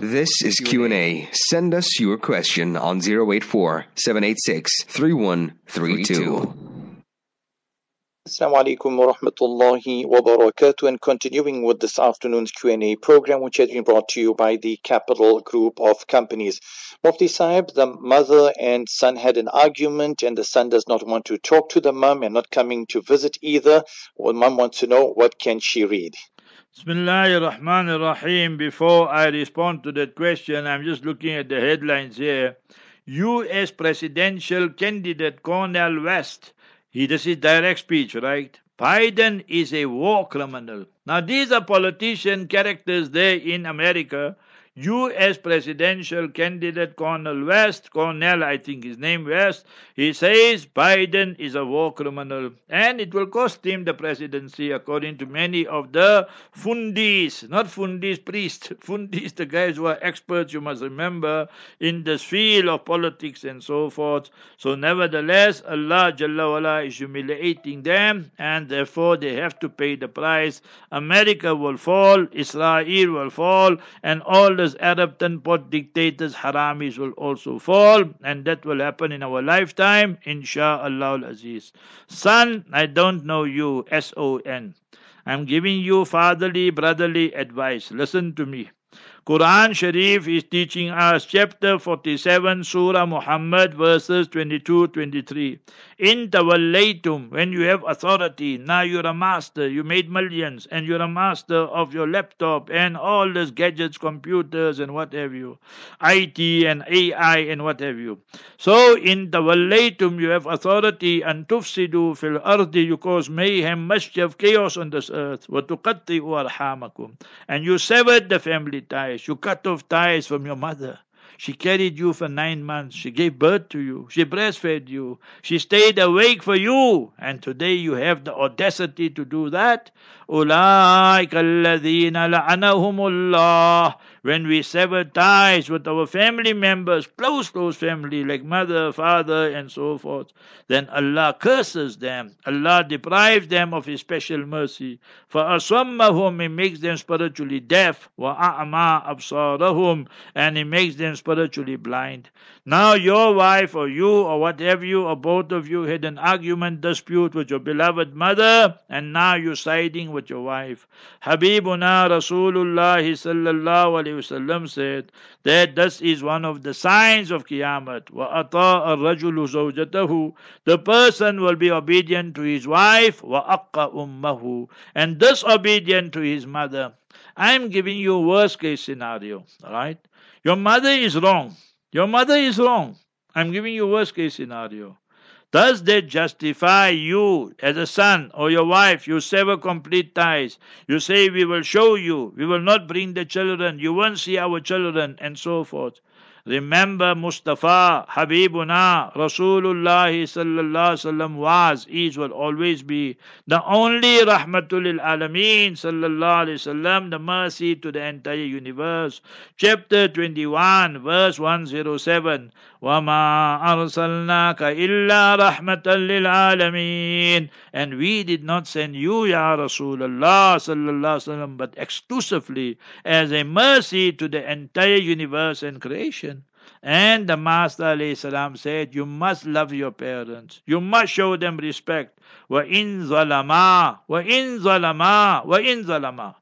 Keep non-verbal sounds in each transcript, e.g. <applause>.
This is Q&A. Send us your question on 084-786-3132. Assalamu alaikum wa rahmatullahi wa barakatuh and continuing with this afternoon's Q&A program which has been brought to you by the Capital Group of Companies. Mufti Saib, the mother and son had an argument and the son does not want to talk to the mum and not coming to visit either. Well, mum wants to know what can she read. Bismillahir Rahmanir Rahim. Before I respond to that question, I'm just looking at the headlines here. U.S. presidential candidate Cornel West he does his direct speech, right? Biden is a war criminal. Now, these are politician characters there in America U.S. presidential candidate Cornel West, Cornel, I think his name West, he says Biden is a war criminal and it will cost him the presidency, according to many of the fundis, not fundis priests, <laughs> fundis, the guys who are experts, you must remember, in this field of politics and so forth. So, nevertheless, Allah Jalla is humiliating them and therefore they have to pay the price. America will fall, Israel will fall, and all the others, Arab Tanpot dictators, Haramis will also fall, and that will happen in our lifetime, insha'Allah aziz. Son, I don't know you, S O N. I'm giving you fatherly, brotherly advice. Listen to me. Quran Sharif is teaching us chapter 47 Surah Muhammad verses 22 23. In tawallaytum, when you have authority, now you're a master, you made millions, and you're a master of your laptop and all these gadgets, computers, and what have you, IT and AI and what have you. So in tawallaytum, you have authority, and tufsidu fil ardi, you cause mayhem, mischief, chaos on this earth, wa tuqatti'u and you severed the family ties, you cut off ties from your mother. She carried you for nine months. She gave birth to you. She breastfed you. She stayed awake for you. And today you have the audacity to do that. أولئك الذين لعنهم الله when we sever ties with our family members, close, close family, like mother, father, and so forth, then Allah curses them. Allah deprives them of His special mercy. For asammahum, He makes them spiritually deaf. Wa a'ma absarahum, and He makes them spiritually blind. Now your wife or you or whatever you or both of you had an argument, dispute with your beloved mother, and now you're siding with your wife. Habibuna Rasulullah sallallahu alayhi wasallam said that this is one of the signs of Qiyamah. وَأَطَاءَ الرَّجُلُ زَوْجَتَهُ The person will be obedient to his wife, وَأَقَّ أُمَّهُ And disobedient to his mother. I'm giving you worst case scenario, alright? Your mother is wrong. Your mother is wrong. I'm giving you worst case scenario. Does that justify you as a son or your wife? You sever complete ties. You say, We will show you. We will not bring the children. You won't see our children, and so forth. Remember Mustafa, Habibuna, Rasulullah sallallahu sallam was, is, will always be the only Rahmatul Alameen sallallahu alayhi sallam, the mercy to the entire universe. Chapter 21, verse 107. وَمَا أَرْسَلْنَاكَ إِلَّا رَحْمَةً لِلْعَالَمِينَ And we did not send you, Ya Rasulullah sallallahu sallam, but exclusively as a mercy to the entire universe and creation. And the Master salam, said, You must love your parents. You must show them respect. Wa in zalama, wa in zalama, wa in zalama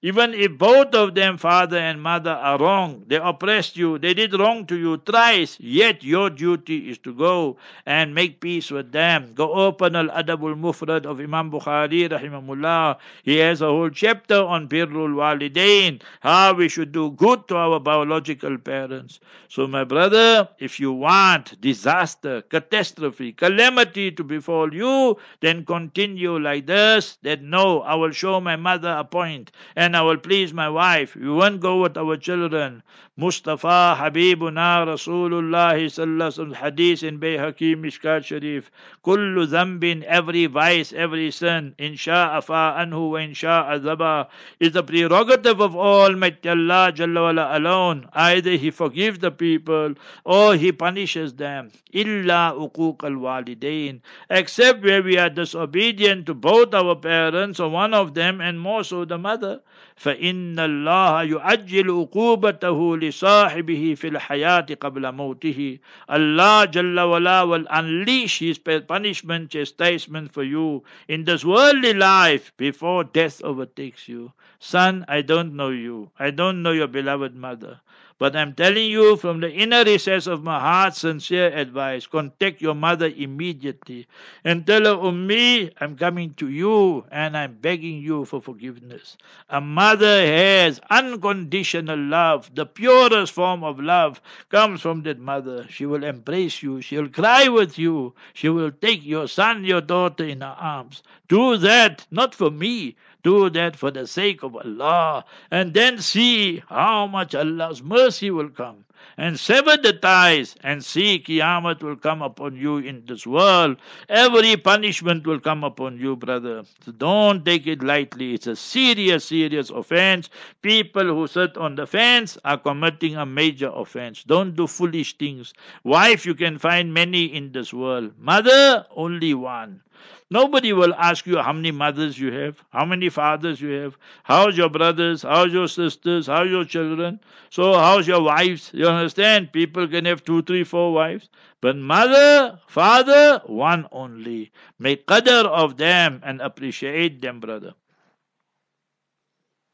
even if both of them, father and mother, are wrong, they oppressed you, they did wrong to you thrice, yet your duty is to go and make peace with them. Go open Al Adabul Mufrad of Imam Bukhari, rahimahullah. He has a whole chapter on Birrul Walidain, how we should do good to our biological parents. So, my brother, if you want disaster, catastrophe, calamity to befall you, then continue like this. That no, I will show my mother a point. And and I will please my wife. We won't go with our children. Mustafa Habibuna Rasulullah sallallahu hadith in Bayhaqi Mishkat Sharif. Kullu zambin, every vice, every sin, insha'a anhu wa insha'a zaba, is the prerogative of Almighty Allah Jalla alone. Either He forgives the people or He punishes them. Illa uquq al walidain. Except where we are disobedient to both our parents or one of them and more so the mother. فإن الله يعجل عقوبته لصاحبه في الحياة قبل موته Allah Jalla wala will unleash His punishment, chastisement for you in this worldly life before death overtakes you. Son, I don't know you. I don't know your beloved mother. But I'm telling you from the inner recess of my heart, sincere advice. Contact your mother immediately and tell her, Ummi, I'm coming to you and I'm begging you for forgiveness. A mother has unconditional love. The purest form of love comes from that mother. She will embrace you. She will cry with you. She will take your son, your daughter in her arms. Do that, not for me, do that for the sake of Allah, and then see how much Allah's mercy will come. And sever the ties and see Qiyamah will come upon you in this world. Every punishment will come upon you, brother. So don't take it lightly. It's a serious, serious offense. People who sit on the fence are committing a major offense. Don't do foolish things. Wife, you can find many in this world. Mother, only one. Nobody will ask you how many mothers you have, how many fathers you have, how's your brothers, how's your sisters, how's your children. So how's your wives? You understand? People can have two, three, four wives. But mother, father, one only. Make qadr of them and appreciate them, brother.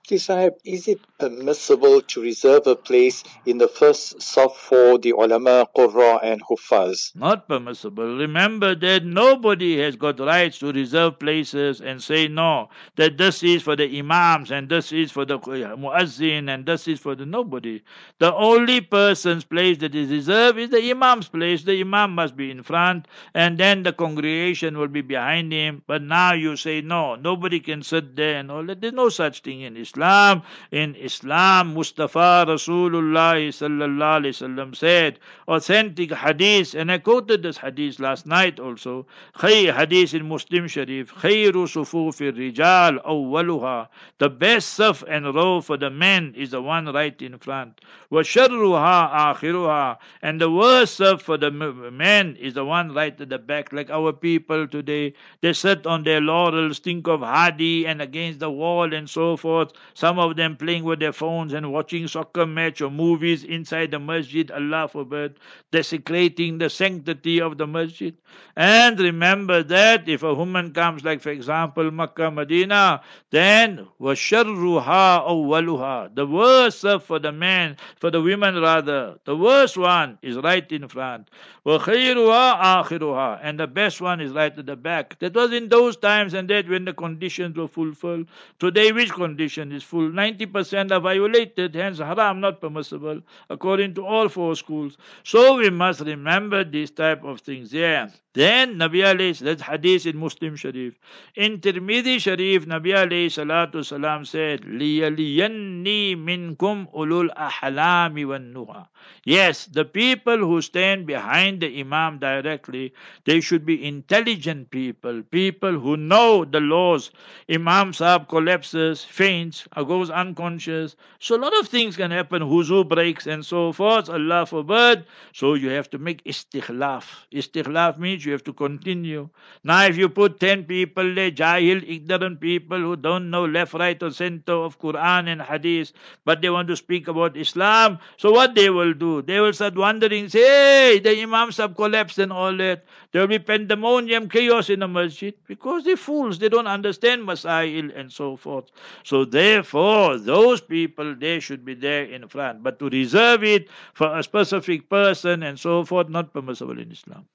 Sahib, is it permissible to reserve a place in the first saf for the ulama, qurra and huffaz? Not permissible. Remember that nobody has got rights to reserve places and say no, that this is for the imams and this is for the uh, muazzin and this is for the nobody. The only person's place that is reserved is the imam's place. The imam must be in front and then the congregation will be behind him. But now you say no, nobody can sit there and all that. There's no such thing in Islam. Islam. In Islam, Mustafa Rasulullah sallallahu alaihi wasallam said, authentic hadith, and I quoted this hadith last night also. Khay hadith in Muslim Sharif. Khayru sufufi rijal awwaluha. The best saf and row for the men is the one right in front. Wa sharruha akhiruha. And the worst saf for the men is the one right at the back, like our people today. They sit on their laurels, think of Hadi and against the wall and so forth. Some of them playing with their phones and watching soccer match or movies inside the masjid, Allah forbid, desecrating the sanctity of the masjid. And remember that if a woman comes, like for example, Makkah, Medina, then washarruha awwaluha. The worst for the men, for the women rather, the worst one is right in front. وَخَيْرُهَا آخِرُهَا And the best one is right at the back. That was in those times and that when the conditions were fulfilled. Today, which condition is full? 90% are violated, hence haram not permissible, according to all four schools. So we must remember these type of things. Yeah. Then Nabi alayhi, that's hadith in Muslim Sharif. In Tirmidhi Sharif, Nabi alayhi salatu salam said, لِيَلِيَنِّي مِنْكُمْ ulul ahlami wan nuha. Yes, the people who stand behind the Imam directly, they should be intelligent people, people who know the laws. Imam Sahib collapses, faints, or uh, goes unconscious. So a lot of things can happen, huzu breaks and so forth, Allah forbid. So you have to make istikhlaf. Istikhlaf means you have to continue. Now if you put 10 people there, jahil, ignorant people who don't know left, right or center of Quran and Hadith, but they want to speak about Islam, so what they will do? They will start wondering, say, hey, the Imams have collapsed and all that. There will be pandemonium, chaos in the masjid because they're fools. They don't understand Masail and so forth. So therefore, those people, they should be there in front. But to reserve it for a specific person and so forth, not permissible in Islam.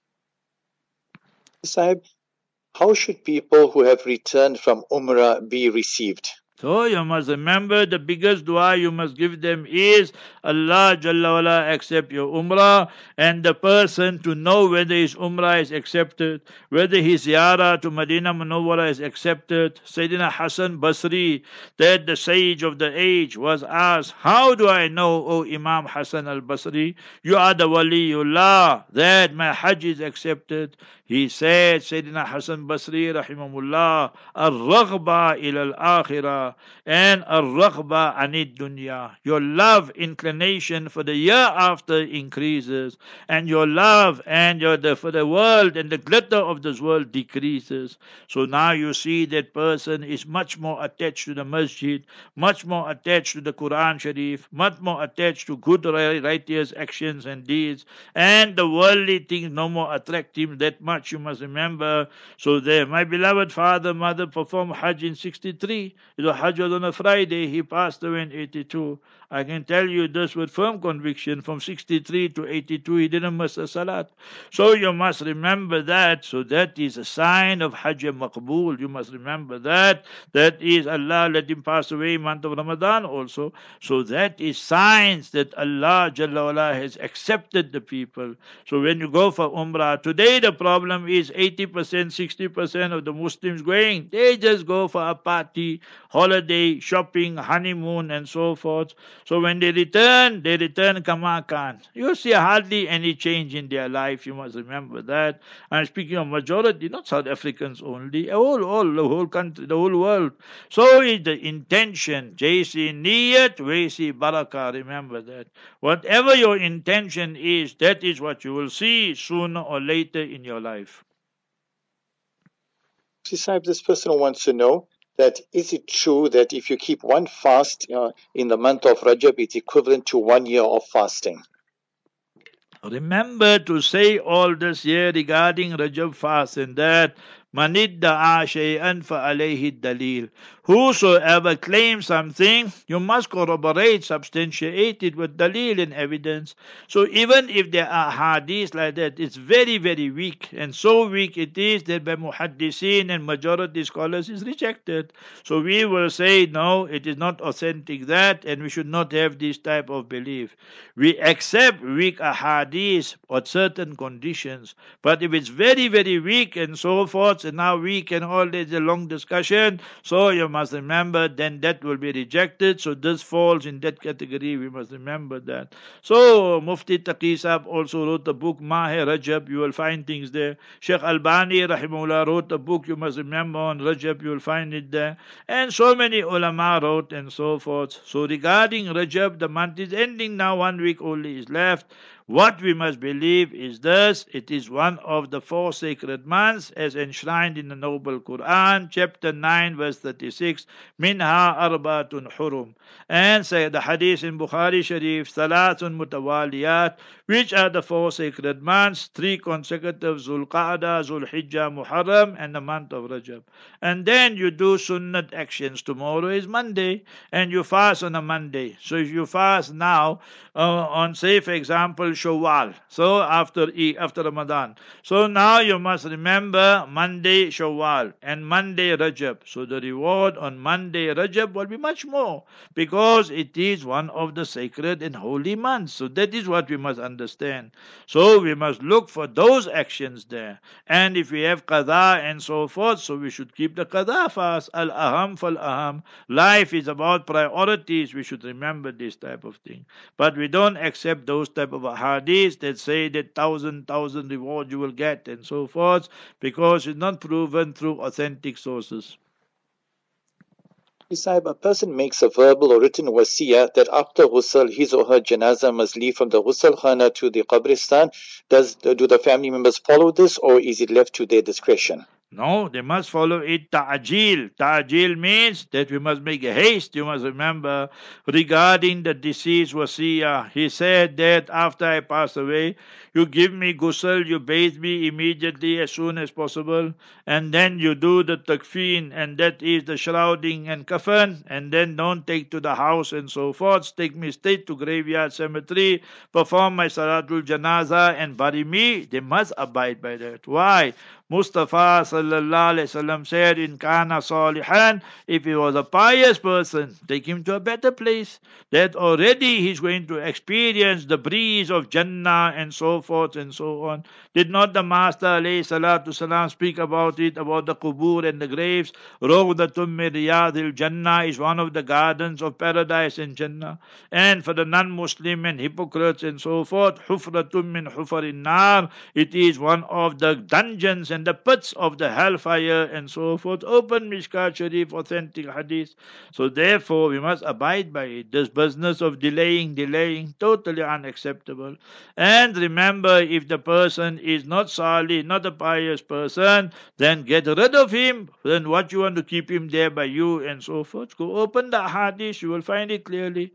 Sahib, how should people who have returned from Umrah be received? So you must remember the biggest dua you must give them is Allah Jalla wala accept your umrah and the person to know whether his umrah is accepted, whether his ziyarah to Medina Munawwara is accepted. Sayyidina Hassan Basri, that the sage of the age, was asked, How do I know, O Imam Hassan al Basri, you are the waliullah, that my hajj is accepted? He said, Sayyidina Hassan Basri rahimahullah, Ar-raghba ila al-akhirah and Ar-raghba anid dunya. Your love, inclination for the year after increases and your love and your the, for the world and the glitter of this world decreases. So now you see that person is much more attached to the masjid, much more attached to the Quran Sharif, much more attached to good righteous actions and deeds, and the worldly things no more attract him that much you must remember. So there, my beloved father, mother performed Hajj in 63. It was Hajj on a Friday. He passed away in 82. I can tell you this with firm conviction from 63 to 82, he didn't miss a salat. So you must remember that. So that is a sign of Hajj Maqbool. You must remember that. That is Allah let him pass away in month of Ramadan also. So that is signs that Allah Jalla has accepted the people. So when you go for Umrah, today the problem is 80%, 60% of the Muslims going. They just go for a party, holiday, shopping, honeymoon, and so forth. So when they return, they return Kamakan. You see hardly any change in their life. You must remember that. I'm speaking of majority, not South Africans only, all, all, the whole country, the whole world. So is the intention. Jaisi niyat, waisi barakah. Remember that. Whatever your intention is, that is what you will see sooner or later in your life. Sahib, this person wants to know that is it true that if you keep one fast in the month of Rajab, it's equivalent to one year of fasting? Remember to say all this here regarding Rajab fast and that Manidda'a shay'an fa'alayhi dalil. Whosoever claims something, you must corroborate, substantiate it with dalil and evidence. So even if there are hadiths like that, it's very, very weak. And so weak it is that by muhaddisin and majority scholars is rejected. So we will say, no, it is not authentic that, and we should not have this type of belief. We accept weak hadiths on certain conditions. But if it's very, very weak and so forth, and now weak and all, there's a long discussion. So you must remember, then that will be rejected. So this falls in that category. We must remember that. So Mufti Taqi also wrote a book, Mahe Rajab. You will find things there. Sheikh Albani, rahimullah, wrote a book. You must remember on Rajab. You will find it there. And so many ulama wrote and so forth. So regarding Rajab, the month is ending now. One week only is left. What we must believe is this it is one of the four sacred months as enshrined in the Noble Quran, chapter 9, verse 36, Minha arbatun hurum. And say the hadith in Bukhari Sharif, Salatun mutawaliyat, which are the four sacred months, three consecutive Zulqa'dah, Zulhijjah, Muharram, and the month of Rajab. And then you do sunnat actions. Tomorrow is Monday, and you fast on a Monday. So if you fast now, uh, on say for example, Shawwal. So after after Ramadan. So now you must remember Monday Shawwal and Monday Rajab. So the reward on Monday Rajab will be much more because it is one of the sacred and holy months. So that is what we must understand. So we must look for those actions there. And if we have qada and so forth, so we should keep the qada fast. Al aham fal aham. Life is about priorities. We should remember this type of thing. But we don't accept those type of hadiths that say that thousand, thousand reward you will get and so forth because it's not proven through authentic sources. Sahib, a person makes a verbal or written wasiyah that after ghusl, his or her janazah must leave from the ghusl khana to the qabristan. Does do the family members follow this, or is it left to their discretion? No, they must follow it ta'jil. Ta'jil means that we must make haste. You must remember regarding the deceased wasiyah. He said that after I pass away, you give me ghusl, you bathe me immediately as soon as possible, and then you do the takfeen, and that is the shrouding and kafan, and then don't take to the house and so forth. Take me straight to graveyard cemetery, perform my salatul janaza, and bury me. They must abide by that. Why? Mustafa sallallahu alaihi wasallam said in Kana Salihan, if he was a pious person, take him to a better place. That already he's going to experience the breeze of Jannah and so forth and so on. Did not the Master alayhi salatu salam speak about it, about the qubur and the graves? Rawdatum min riyadil Jannah is one of the gardens of paradise in Jannah. And for the non-Muslim and hypocrites and so forth, hufratum min hufarin nar, it is one of the dungeons and and the pits of the hellfire and so forth. Open Mishkat Sharif, authentic hadith. So therefore, we must abide by it. This business of delaying, delaying, totally unacceptable. And remember, if the person is not salih, not a pious person, then get rid of him. Then what you want to keep him there by you and so forth. Go open the hadith, you will find it clearly.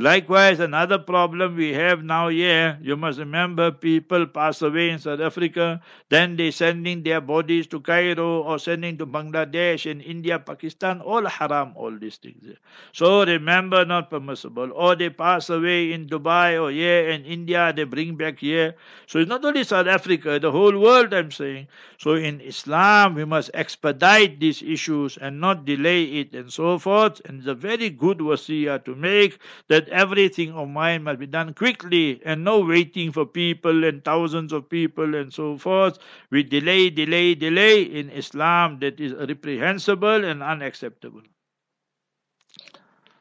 Likewise, another problem we have now here, you must remember people pass away in South Africa, then they sending their bodies to Cairo or sending to Bangladesh and India, Pakistan, all haram, all these things. So remember, not permissible. Or they pass away in Dubai or here in India, they bring back here. So it's not only South Africa, the whole world, I'm saying. So in Islam, we must expedite these issues and not delay it and so forth. And it's a very good wasiyah to make that everything of mine must be done quickly and no waiting for people and thousands of people and so forth. We delay, delay, delay in Islam that is reprehensible and unacceptable.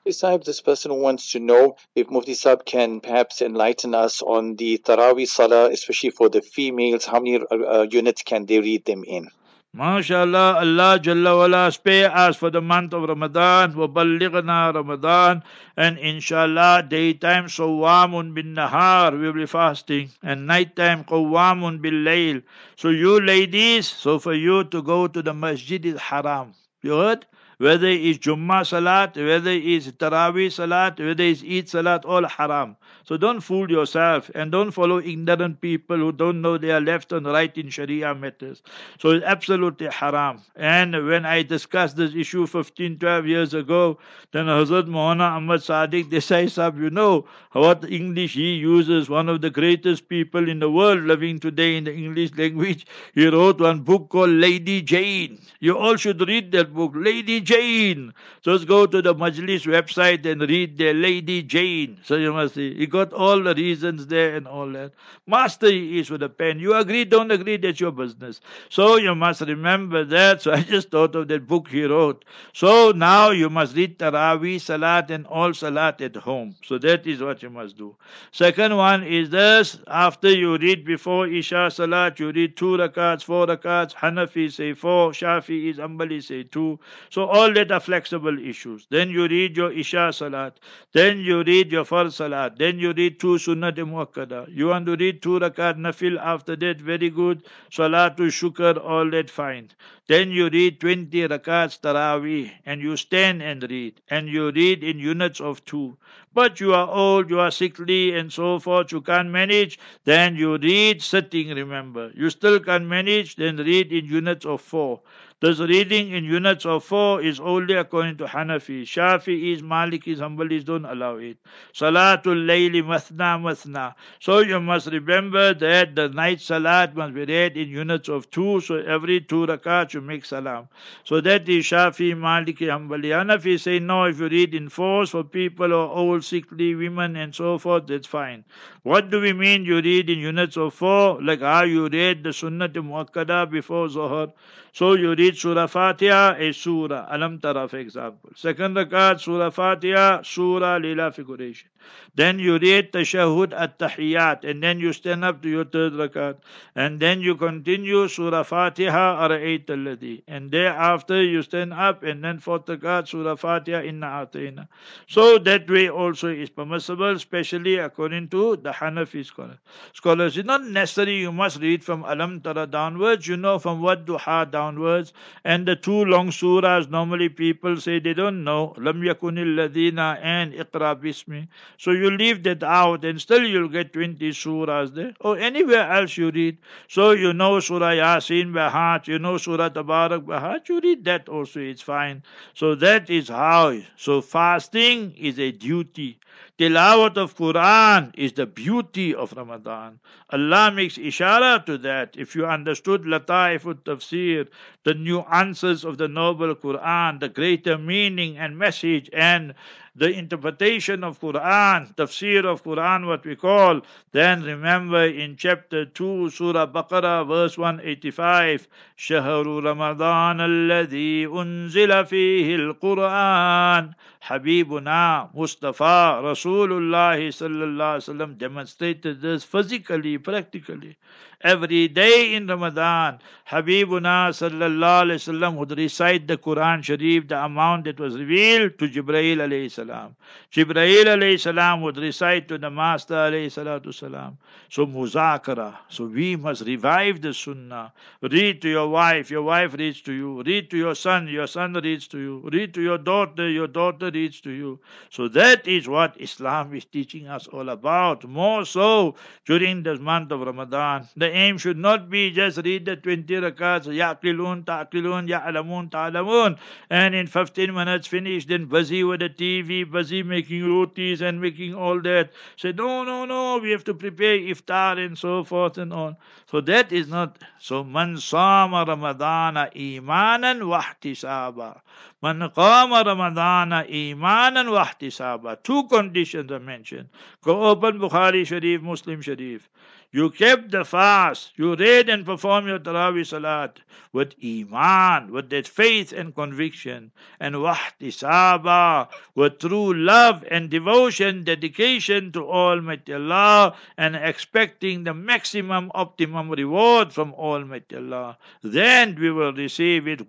Sahib, this person wants to know if Mufti Sahib can perhaps enlighten us on the Taraweeh Salah, especially for the females. How many uh units can they read them in? MashaAllah, Allah Jalla wala spare us for the month of Ramadan, وَبَلِّغْنَا Ramadan, and inshallah, daytime Sawamun bin Nahar, we will be fasting, and nighttime Qawamun bil Layl. So you ladies, so for you to go to the Masjid is haram. You heard? Whether it's Jummah Salat, whether it's Taraweeh Salat, whether it's Eid Salat, all haram. So don't fool yourself and don't follow ignorant people who don't know they are left and right in Sharia matters. So it's absolutely haram. And when I discussed this issue 15, 12 years ago, then Hazrat Maulana Ahmad Sadiq Desai Sahib, you know what English he uses, one of the greatest people in the world living today in the English language. He wrote one book called Lady Jane. You all should read that book, Lady Jane. So let's go to the Majlis website and read the Lady Jane. So you must see got all the reasons there and all that. Master is with a pen. You agree, don't agree, that's your business. So you must remember that. <laughs> So I just thought of that book he wrote. So now you must read Taraweeh Salat and all Salat at home. So that is what you must do. Second one is this. After you read before Isha Salat, you read two rakats, four rakats. Hanafi say four. Shafi is Ambali say two. So all that are flexible issues. Then you read your Isha Salat. Then you read your Far Salat. Then you you read two sunnat muakkada. You want to read two rakat nafil after that, very good. Salatul shukr, all that fine. Then you read 20 rakats taraweeh and you stand and read. And you read in units of two. But you are old, you are sickly and so forth, you can't manage, then you read sitting, remember. You still can't manage, then read in units of four. This reading in units of four is only according to Hanafi. Shafi'is, Malikis, Hanbalis don't allow it. Salatul Layli Mathna Mathna. So you must remember that the night Salat must be read in units of two. So every two rakat you make Salam. So that is Shafi, Maliki, Hanbali. Hanafi say no, if you read in fours for people or old, sickly women and so forth, that's fine. What do we mean you read in units of four? Like how you read the Sunnat Muakkada before Zohar. So you read Surah Fatiha, a Surah, Alam Tara, for example. Second rakat, Surah Fatiha, Surah Lila figuration. Then you read Tashahud at Tahiyat, and then you stand up to your third rakat. And then you continue Surah Fatiha, Ara'ayt. And thereafter you stand up, and then fourth rakat, Surah Fatiha, Inna Atayna. So that way also is permissible, especially according to the Hanafi scholars. Scholars, it's not necessary you must read from Alam Tara downwards, you know from what Duha downwards downwards. And the two long surahs, normally people say they don't know. Lam yakunil ladina and Iqra bismi. So you leave that out and still you'll get 20 surahs there. Or anywhere else you read. So you know Surah Yasin by heart, you know Surah Tabarak by heart, you read that also, it's fine. So that is how. So fasting is a duty. Tilawat of Quran is the beauty of Ramadan. Allah makes ishara to that. If you understood Lataif tafsir, the nuances of the noble Quran, the greater meaning and message and the interpretation of Quran, tafsir of Quran, what we call, then remember in chapter 2, Surah Baqarah, verse 185, شهر رمضان الذي أنزل فيه القرآن Habibuna Mustafa Rasulullah sallallahu alaihi wasallam demonstrated this physically, practically. Every day in Ramadan, Habibuna sallallahu wasallam would recite the Quran Sharif, the amount that was revealed to Jibreel alayhi salam. Jibreel alayhi salam would recite to the Master alayhi salatu salam. So muzakara. So we must revive the Sunnah. Read to your wife, your wife reads to you. Read to your son, your son reads to you. Read to your daughter, your daughter reads to you. So that is what Islam is teaching us all about. More so during this month of Ramadan. The the aim should not be just read the 20 rakats, yaqilun, ta'qilun, ya'lamun, ta'lamun, and in 15 minutes finish, then busy with the TV, busy making rotis and making all that. Say, no, no, no, we have to prepare iftar and so forth and on. So that is not, so man sama ramadana imanan wahtisaba. Man qama ramadana imanan wahtisaba. Two conditions are mentioned. Go open Bukhari Sharif, Muslim Sharif. You kept the fast. You read and perform your Taraweeh Salat with Iman, with that faith and conviction, and wahtisaba, with true love and devotion, dedication to Almighty Allah, and expecting the maximum, optimum reward from Almighty Allah. Then we will receive it.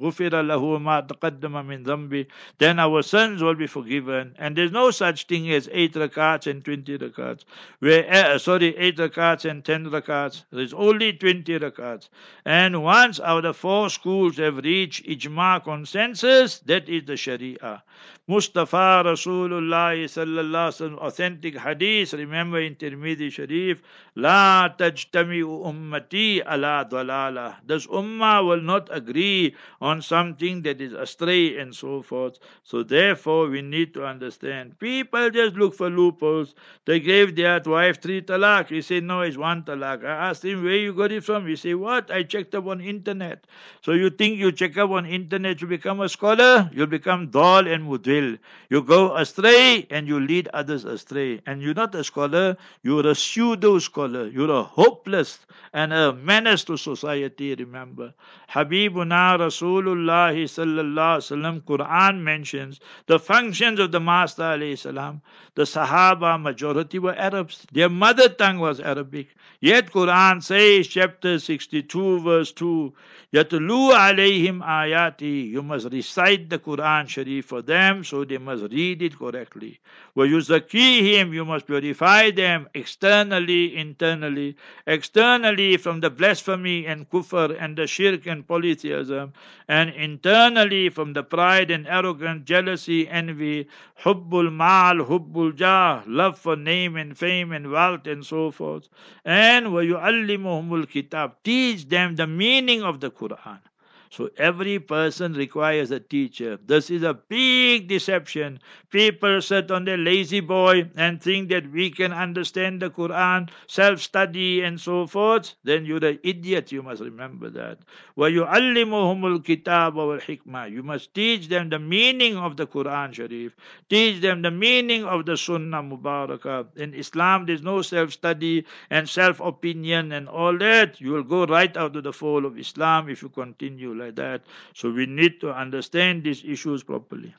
Then our sins will be forgiven. And there's no such thing as 8 rakats and 20 rakats. Where, uh, sorry, 8 rakats and 10 rakats. There is only 20 rakats. And once out of four schools have reached ijma consensus, that is the Sharia. Mustafa Rasulullah sallallahu authentic hadith, remember in Tirmidhi Sharif, La tajtami'u ummati ala dalala. This ummah will not agree on something that is astray and so forth. So therefore we need to understand. People just look for loopholes. They gave their wife three talak. He said, no, it's one I asked him, where you got it from? He said, what? I checked up on internet. So you think you check up on internet, you become a scholar? You'll become dal and mudil. You go astray and you lead others astray. And you're not a scholar, you're a pseudo scholar. You're a hopeless and a menace to society, remember. Habibuna Rasulullah sallallahu Quran mentions the functions of the Master. The Sahaba majority were Arabs. Their mother tongue was Arabic. Yet Quran says, chapter 62, verse 2, Yatlu alayhim ayati. You must recite the Quran Sharif for them so they must read it correctly. him, You you must purify them externally, internally. Externally from the blasphemy and kufr and the shirk and polytheism. And internally from the pride and arrogance, jealousy, envy, hubbul mal, hubbul jah, love for name and fame and wealth and so forth. And وَيُعَلِّمُهُمُ kitab. Teach them the meaning of the Quran. So every person requires a teacher. This is a big deception. People sit on their lazy boy and think that we can understand the Quran, self study, and so forth. Then you're an idiot. You must remember that. وَيُعَلِّمُهُمُ الْكِتَابَ وَالْحِكْمَةِ You must teach them the meaning of the Quran Sharif. Teach them the meaning of the Sunnah Mubarakah. In Islam, there's no self study and self opinion and all that. You will go right out of the fold of Islam if you continue like that. So we need to understand these issues properly.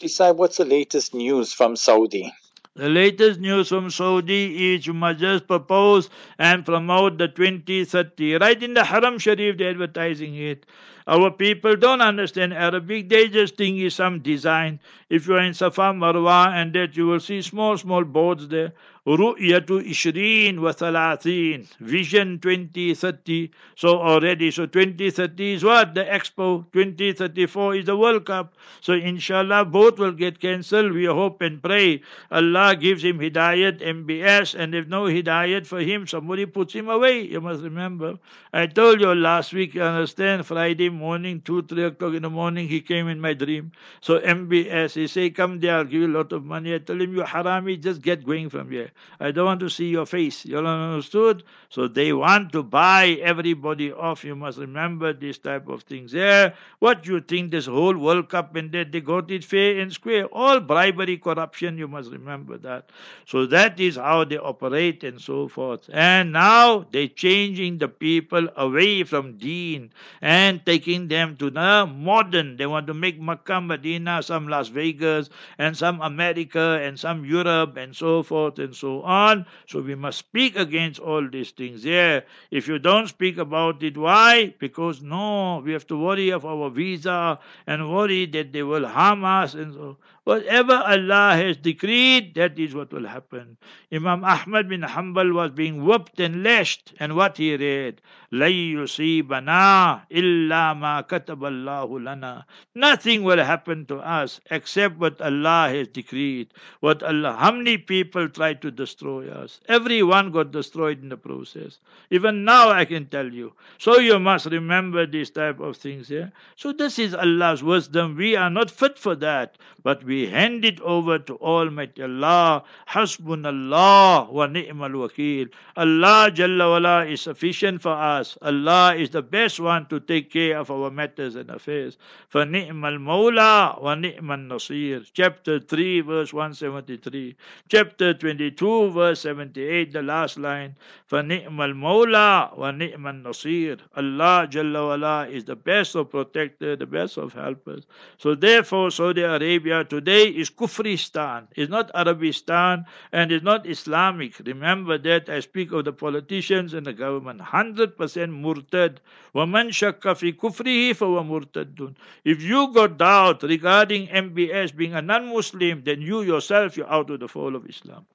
Decide what's the latest news from Saudi? The latest news from Saudi is you must just propose and promote the 2030. Right in the Haram Sharif, they're advertising it. Our people don't understand Arabic. They just think it's some design. If you are in Safa Marwa and that you will see small, small boards there. Ru'yatu Ishrin wa Thalathin. Vision 2030. So already, so 2030 is what? The Expo. 2034 is the World Cup. So inshallah, both will get cancelled. We hope and pray. Allah gives him Hidayat, MBS, and if no Hidayat for him, somebody puts him away. You must remember. I told you last week, you understand, Friday morning, 2, 3 o'clock in the morning, he came in my dream. So MBS, he say, come there, I'll give you a lot of money. I tell him, you harami, just get going from here. I don't want to see your face. You understood? So they want to buy everybody off. You must remember this type of things. There, what you think this whole World Cup and that they got it fair and square. All bribery, corruption, you must remember that. So that is how they operate and so forth. And now they're changing the people away from deen and taking them to the modern. They want to make Makkah, Medina, some Las Vegas, and some America, and some Europe, and so forth and so on. So we must speak against all these things. Yeah, if you don't speak about it, why? Because no, we have to worry of our visa and worry that they will harm us and so. Whatever Allah has decreed, that is what will happen. Imam Ahmad bin Hanbal was being whipped and lashed, and what he read, La yusibana illa ma kataballahu lana. Nothing will happen to us except what Allah has decreed. What Allah, how many people tried to destroy us? Everyone got destroyed in the process. Even now I can tell you. So you must remember these type of things here. Yeah? So this is Allah's wisdom. We are not fit for that, but we we hand it over to Almighty Allah. Hasbunallah wa ni'mal wakil. Allah Jalla wala is sufficient for us. Allah is the best one to take care of our matters and affairs. For ni'mal mawla wa ni'mal nasir. Chapter 3 verse 173. Chapter 22 verse 78 the last line. For ni'mal mawla wa ni'mal nasir. Allah Jalla wala is the best of protector, the best of helpers. So therefore Saudi Arabia today today is Kufristan, is not Arabistan, and is not Islamic. Remember that I speak of the politicians and the government. 100% murtad. وَمَنْ شَكَّ فِي كُفْرِهِ فَهُوَ مُرْتَدٌ If you got doubt regarding MBS being a non-Muslim, then you yourself, you're out of the fold of Islam.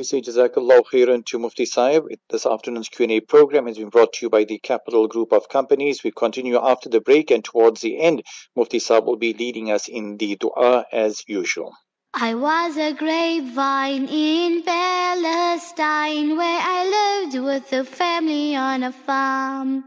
We say Jazakallah khairan to Mufti Saib. This afternoon's Q&A program has been brought to you by the Capital Group of Companies. We continue after the break and towards the end, Mufti Saib will be leading us in the dua as usual. I was a grapevine in Palestine where I lived with a family on a farm.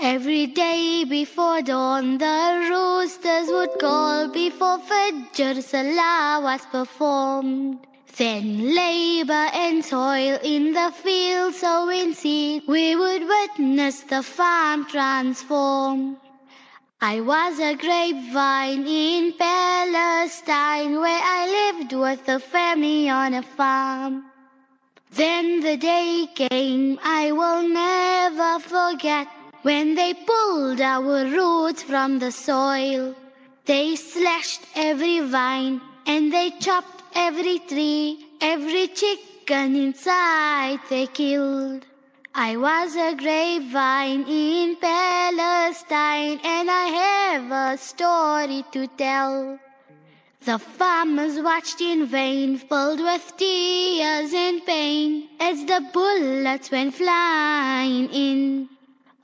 Every day before dawn the roosters would call before Fajr Salah was performed. Then labor and toil in the field sowing seed, we would witness the farm transform. I was a grapevine in Palestine where I lived with a family on a farm. Then the day came I will never forget when they pulled our roots from the soil. They slashed every vine and they chopped Every tree, every chicken inside they killed. I was a grapevine in Palestine and I have a story to tell. The farmers watched in vain, filled with tears and pain, as the bullets went flying in.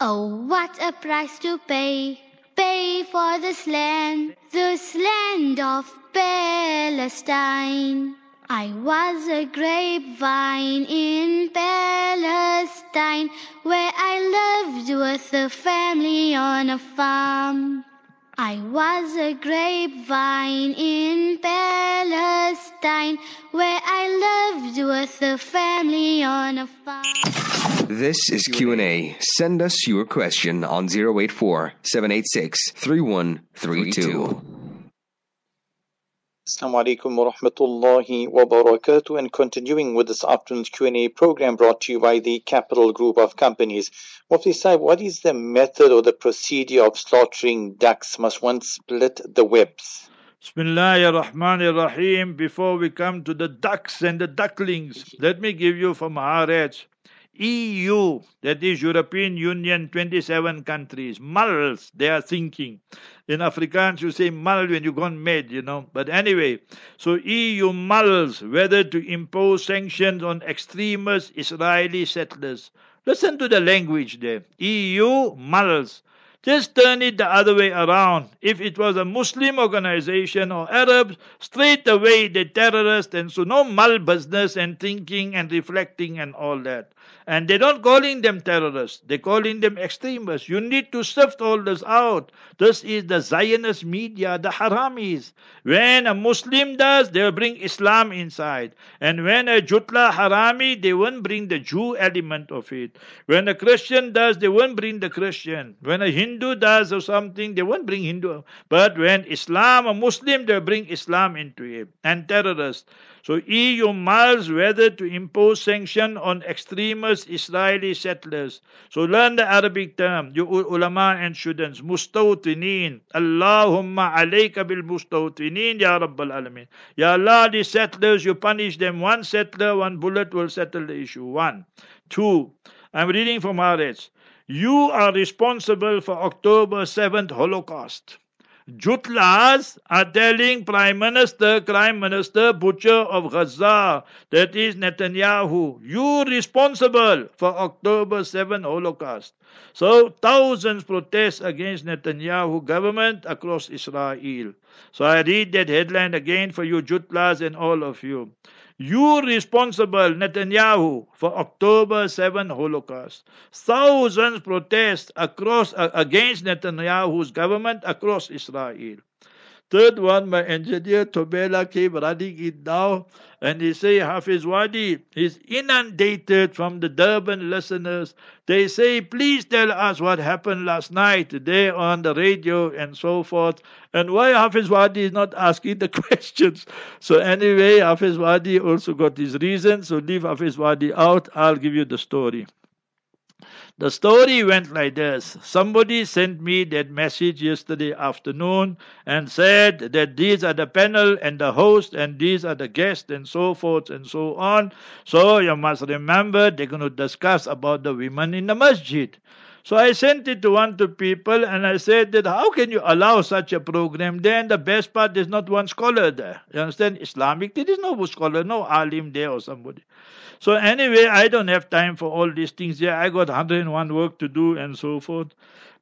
Oh, what a price to pay, pay for this land, this land of Palestine. I was a grapevine in Palestine where I lived with a family on a farm. I was a grapevine in Palestine where I lived with a family on a farm. This is Q&A. Send us your question on 084 786 3132. Assalamu alaikum wa rahmatullahi wa barakatuh and continuing with this afternoon's Q&A program brought to you by the Capital Group of Companies. Mufti Saib, what is the method or the procedure of slaughtering ducks? Must one split the webs? Bismillahir Rahmanir Rahim. Before we come to the ducks and the ducklings, let me give you from Haaretz. EU, that is European Union, 27 countries, mulls, they are thinking. In Afrikaans, you say mull when you've gone mad, you know. But anyway, so EU mulls whether to impose sanctions on extremist Israeli settlers. Listen to the language there. EU mulls. Just turn it the other way around. If it was a Muslim organization or Arabs, straight away the terrorists and so no mal business and thinking and reflecting and all that. And they don't calling them terrorists. They're calling them extremists. You need to sift all this out. This is the Zionist media, the haramis. When a Muslim does, they'll bring Islam inside. And when a Jutla harami, they won't bring the Jew element of it. When a Christian does, they won't bring the Christian. When a Hindu does or something, they won't bring Hindu. But when Islam, a Muslim, they'll bring Islam into it. And terrorists. So EU miles whether to impose sanction on extremist Israeli settlers. So learn the Arabic term, you ulama and students. Mustawtinin. Allahumma alayka bil mustawtinin ya Rabbal Alameen. Ya Allah, the settlers, you punish them. One settler, one bullet will settle the issue. One. Two. I'm reading from Haaretz. You are responsible for October 7th Holocaust. Jutlas are telling Prime Minister, Prime Minister Butcher of Gaza, that is Netanyahu, you responsible for October 7 Holocaust. So thousands protest against Netanyahu government across Israel. So I read that headline again for you Jutlas and all of you. You responsible, Netanyahu, for October 7 Holocaust. Thousands protest across uh, against Netanyahu's government across Israel. Third one, my engineer Tobela came running in now and he say Hafiz Wadi is inundated from the Durban listeners. They say, please tell us what happened last night there on the radio and so forth. And why Hafiz Wadi is not asking the <laughs> questions. So anyway, Hafiz Wadi also got his reasons. So leave Hafiz Wadi out. I'll give you the story. The story went like this. Somebody sent me that message yesterday afternoon and said that these are the panel and the host and these are the guests and so forth and so on. So you must remember they're going to discuss about the women in the masjid. So I sent it to one to people and I said that how can you allow such a program Then the best part, is not one scholar there. You understand? Islamic, there is no scholar, no alim there or somebody. So anyway, I don't have time for all these things Yeah, I got 101 work to do and so forth.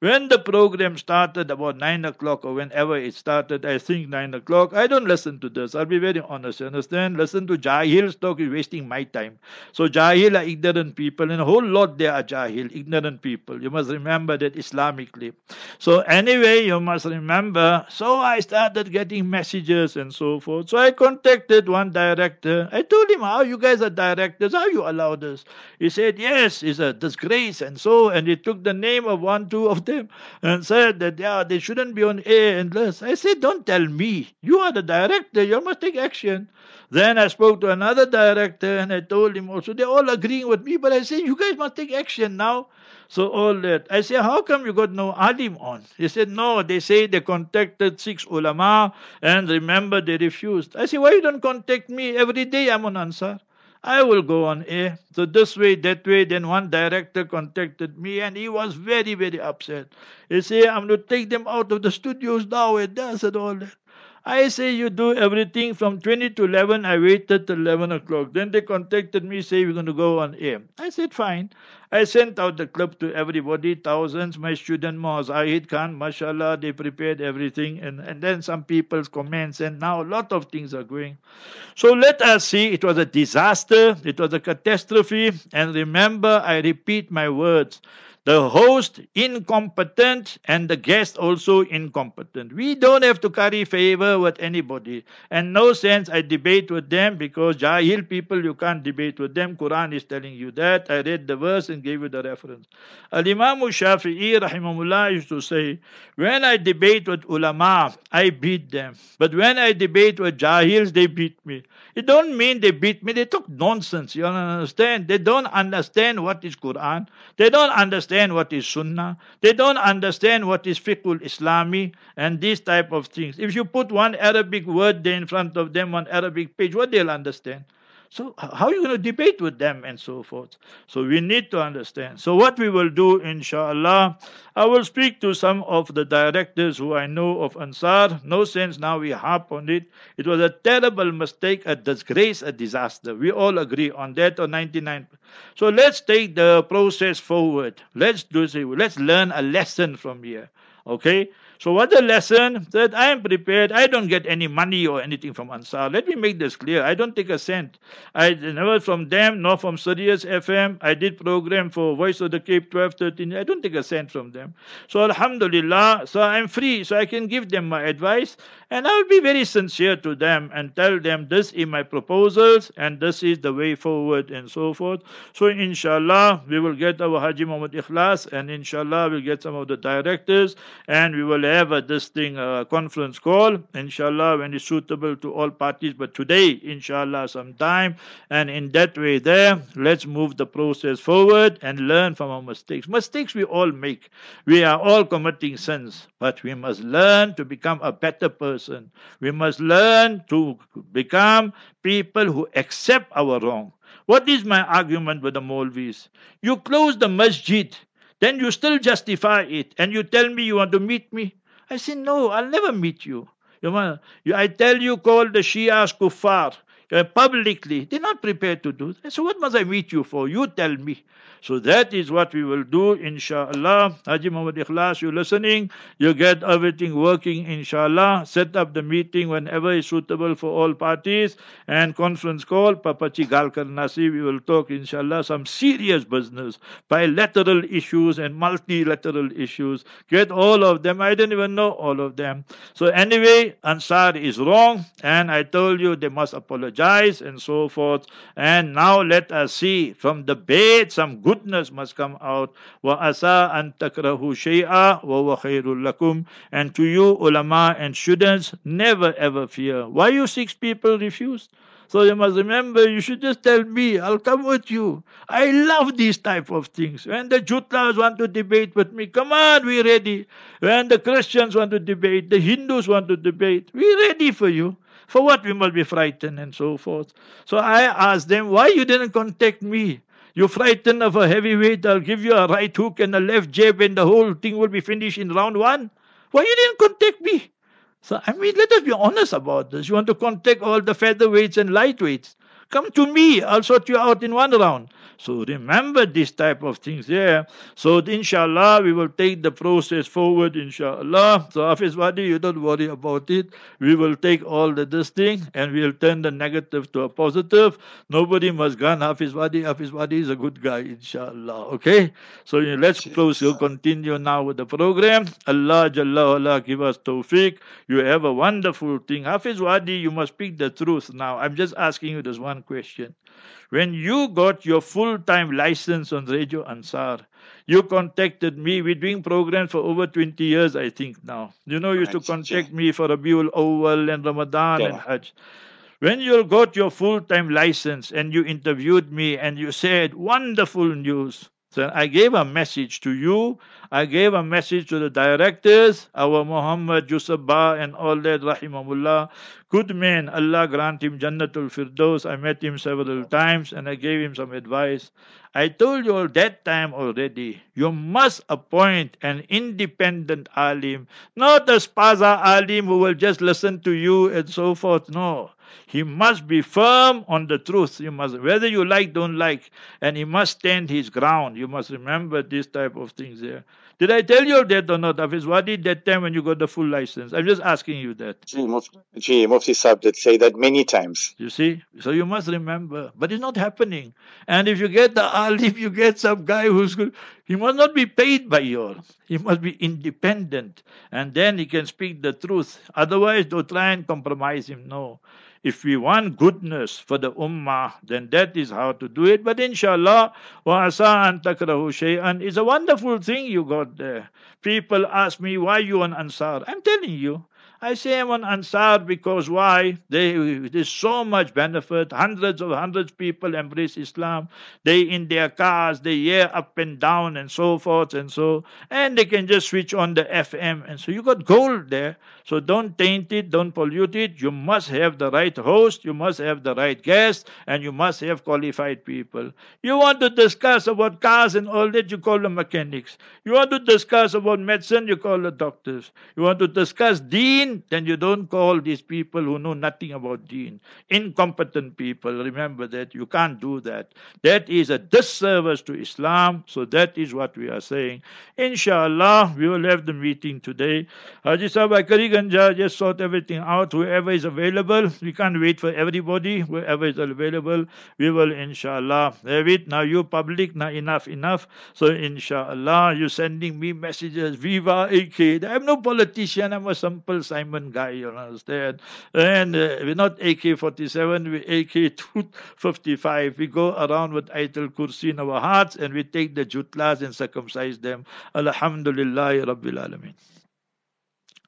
When the program started about 9 o'clock or whenever it started, I think 9 o'clock, I don't listen to this. I'll be very honest, you understand? Listen to Jahil's talk is wasting my time. So Jahil are ignorant people, and a whole lot there are Jahil, ignorant people. You must remember that Islamically. So anyway, you must remember, so I started getting messages and so forth. So I contacted one director. I told him, how you guys are directors, how you allow this? He said, yes, it's a disgrace and so, and he took the name of one, two of them them and said that they shouldn't be on air this. I said, don't tell me. You are the director. You must take action. Then I spoke to another director and I told him also, they're all agreeing with me, but I said, you guys must take action now. So all that. I said, how come you got no alim on? He said, no, they say they contacted six ulama and remember they refused. I said, why you don't contact me? Every day I'm on Ansar. I will go on air. So this way, that way. Then one director contacted me and he was very, very upset. He said, I'm going to take them out of the studios now and this and all that. I say you do everything from 20 to 11. I waited till 11 o'clock. Then they contacted me, say we're going to go on air. I said fine. I sent out the clip to everybody, thousands. My student Mohazahid Khan, mashallah, they prepared everything. And, and then some people's comments. And now a lot of things are going. So let us see. It was a disaster. It was a catastrophe. And remember, I repeat my words the host incompetent and the guest also incompetent. We don't have to carry favor with anybody. And no sense I debate with them because Jahil people you can't debate with them. Quran is telling you that. I read the verse and gave you the reference. Al Imam Shafi'i rahimahullah used to say, when I debate with ulama, I beat them. But when I debate with Jahils, they beat me. It don't mean they beat me. They talk nonsense. You understand? They don't understand what is Quran. They don't understand what is Sunnah. They don't understand what is Fiqhul Islami and these type of things. If you put one Arabic word there in front of them, one Arabic page, what they'll understand? So how are you going to debate with them and so forth? So we need to understand. So what we will do, inshallah, I will speak to some of the directors who I know of Ansar. No sense now we harp on it. It was a terrible mistake, a disgrace, a disaster. We all agree on that or 99. So let's take the process forward. Let's do. Let's learn a lesson from here. Okay? So what the lesson? That I am prepared. I don't get any money or anything from Ansar. Let me make this clear. I don't take a cent. I never from them nor from Sirius FM. I did program for Voice of the Cape 12, 13. I don't take a cent from them. So Alhamdulillah. So I'm free. So I can give them my advice. And I will be very sincere to them and tell them this is my proposals and this is the way forward and so forth. So inshallah we will get our Haji Muhammad Ikhlas and inshallah we'll get some of the directors and we will have a, this thing a conference call inshallah when it's suitable to all parties. But today inshallah sometime and in that way there let's move the process forward and learn from our mistakes. Mistakes we all make. We are all committing sins but we must learn to become a better person. We must learn to become people who accept our wrong. What is my argument with the Molvis? You close the masjid, then you still justify it, and you tell me you want to meet me. I said, no, I'll never meet you. You, I tell you, call the Shias kuffar uh, publicly. They're not prepared to do that. So what must I meet you for? You tell me. So that is what we will do, inshallah. Haji Muhammad Ikhlas, you're listening. You get everything working, inshallah. Set up the meeting whenever is suitable for all parties. And conference call, Papachi Galkar Nasi, we will talk, inshallah, some serious business, bilateral issues and multilateral issues. Get all of them. I don't even know all of them. So anyway, Ansar is wrong. And I told you they must apologize and so forth. And now let us see from the bed some goodness must come out. Wa asa an takrahu shay'a wa khairul lakum. And to you, ulama and students, never ever fear. Why you six people refused? So you must remember, you should just tell me, I'll come with you. I love these type of things. When the Jutlas want to debate with me, come on, we're ready. When the Christians want to debate, the Hindus want to debate, we're ready for you. For what we must be frightened and so forth. So I asked them, why you didn't contact me? You're frightened of a heavyweight, I'll give you a right hook and a left jab, and the whole thing will be finished in round one. Why you didn't contact me? So, I mean, let us be honest about this. You want to contact all the featherweights and lightweights. Come to me, I'll sort you out in one round. So remember these type of things there. So inshallah, we will take the process forward, inshallah. So Hafiz Wadi, you don't worry about it. We will take all the this thing and we'll turn the negative to a positive. Nobody must gun Hafiz Wadi. Hafiz Wadi is a good guy, inshallah. Okay? So let's close. We'll continue now with the program. Allah Jalla Allah give us tawfiq. You have a wonderful thing. Hafiz Wadi, you must speak the truth now. I'm just asking you this one question. When you got your full time license on Radio Ansar, you contacted me. We're doing programs for over 20 years, I think now. You know, you used to contact me for Rabiul Awwal and Ramadan yeah. and Hajj. When you got your full time license and you interviewed me and you said, wonderful news, so I gave a message to you. I gave a message to the directors, our Muhammad Yusabba and all that, rahimahullah. Good man, Allah grant him Jannatul Firdaus. I met him several times and I gave him some advice. I told you all that time already, you must appoint an independent alim, not a spaza alim who will just listen to you and so forth. No. He must be firm on the truth. You must, whether you like, don't like, and he must stand his ground. You must remember this type of things there. Did I tell you that or not, Hafiz? What did that time when you got the full license? I'm just asking you that. Gee, Mufti, gee, Mufti Saab did say that many times. You see? So you must remember. But it's not happening. And if you get the alim, you get some guy who's good. He must not be paid by you. He must be independent. And then he can speak the truth. Otherwise, don't try and compromise him. No. If we want goodness for the ummah, then that is how to do it. But inshallah, wa asa an takrahu shay'an is a wonderful thing you got there. People ask me, why you an Ansar? I'm telling you, I say I'm on Ansar because why? They, there's so much benefit. Hundreds of hundreds of people embrace Islam. They in their cars, they hear up and down and so forth and so, and they can just switch on the FM. And so you got gold there. So don't taint it, don't pollute it. You must have the right host, you must have the right guest, and you must have qualified people. You want to discuss about cars and all that, you call the mechanics. You want to discuss about medicine, you call the doctors. You want to discuss deen, then you don't call these people who know nothing about deen. Incompetent people, remember that. You can't do that. That is a disservice to Islam. So that is what we are saying. Inshallah, we will have the meeting today. Haji Sahib Ganja just sort everything out. Whoever is available, we can't wait for everybody. Whoever is available, we will inshallah have it. Now you public, now enough, enough. So inshallah, you're sending me messages, Viva AK. I'm no politician, I'm a simple Simon guy, you understand? And uh, we're not AK 47, we're AK 255. We go around with Ayatul Kursi in our hearts and we take the jutlas and circumcise them. Alhamdulillah Rabbil Alameen.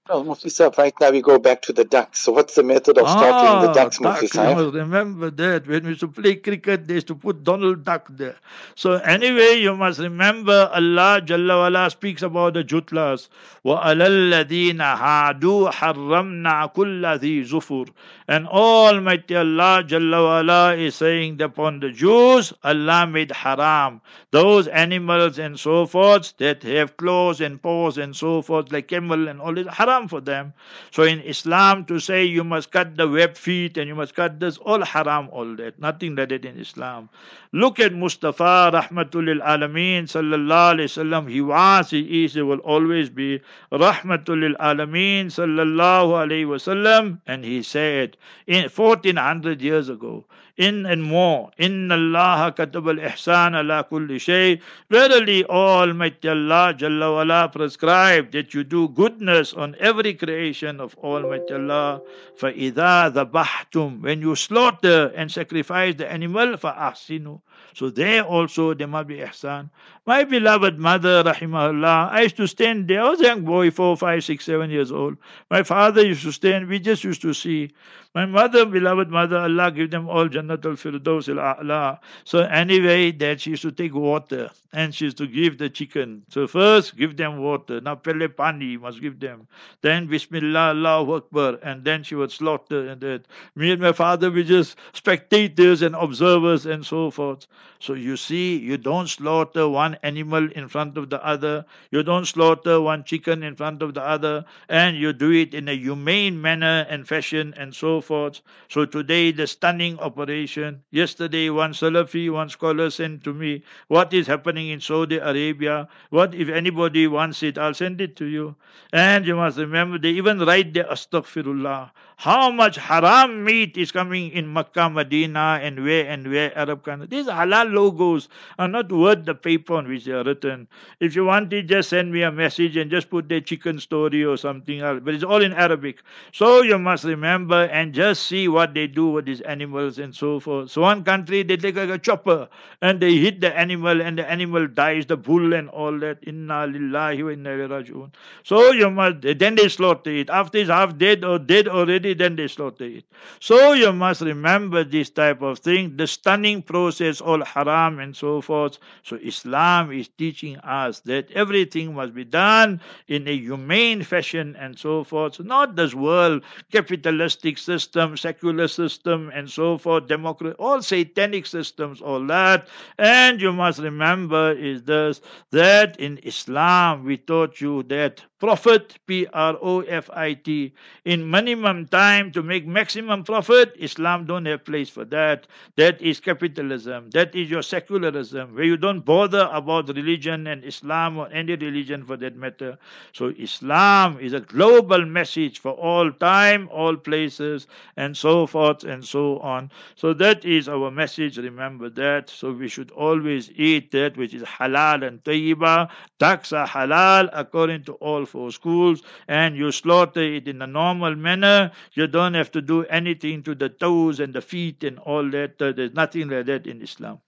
Well, Mufti Sahib, right now we go back to the ducks. So what's the method of starting the ducks, Mufti Sahib? You remember that. When we used to play cricket, they used to put Donald Duck there. So anyway, you must remember Allah Jalla wala speaks about the jutlas. وَعَلَى الَّذِينَ هَادُوا حَرَّمْنَا كُلَّ ذِي زُفُرٍ And Almighty Allah Jalla wala is saying that upon the Jews, Allah made haram. Those animals and so forth that have claws and paws and so forth, like camel and all this, haram haram for them. So in Islam, to say you must cut the web feet and you must cut this, all haram, all that. Nothing like that in Islam. Look at Mustafa, Rahmatul Alameen, Sallallahu Alaihi Wasallam. He was, he is, he will always be Rahmatul Alameen, Sallallahu Alaihi Wasallam. And he said, in 1400 years ago, in and more. In Allah katab al ihsan ala kulli shay. Verily, Almighty Allah Jalla wala prescribed that you do goodness on every creation of Almighty Allah. فَإِذَا ذَبَحْتُمْ When you slaughter and sacrifice the animal, فَأَحْسِنُوا so there also there must be ihsan. My beloved mother, rahimahullah, I used to stand there. I was a young boy, four, five, six, seven years old. My father used to stand. We just used to see. My mother, beloved mother, Allah give them all Jannatul Firdaus al-A'la. So anyway, that she used to take water and she used to give the chicken. So first, give them water. Now pele pani must give them. Then Bismillah, Allahu Akbar. And then she would slaughter and that. Me and my father, we just spectators and observers and so forth. So you see, you don't slaughter one animal in front of the other. You don't slaughter one chicken in front of the other. And you do it in a humane manner and fashion and so forth. So today, the stunning operation. Yesterday, one Salafi, one scholar sent to me what is happening in Saudi Arabia. What if anybody wants it, I'll send it to you. And you must remember, they even write the Astaghfirullah how much haram meat is coming in Makkah, Medina, and where and where Arab countries. Halal logos are not worth the paper on which they are written. If you want it, just send me a message and just put the chicken story or something else. But it's all in Arabic. So you must remember and just see what they do with these animals and so forth. So one country they take like a chopper and they hit the animal and the animal dies, the bull and all that. Inna lillahi wa inna raji'un. So you must then they slaughter it. After it's half dead or dead already, then they slaughter it. So you must remember this type of thing, the stunning process, all haram and so forth. So Islam is teaching us that everything must be done in a humane fashion and so forth. Not this world capitalistic system, secular system, and so forth, democracy, all satanic systems, all that. And you must remember is this that in Islam we taught you that profit, P R O F I T, in minimum time to make maximum profit, Islam don't have place for that. That is capitalism. That is your secularism, where you don't bother about religion and Islam or any religion for that matter. So Islam is a global message for all time, all places, and so forth and so on. So that is our message. Remember that. So we should always eat that which is halal and tayyiba. Ducks are halal according to all for schools and you slaughter it in a normal manner. You don't have to do anything to the toes and the feet and all that. Uh, there's nothing like that in Islam.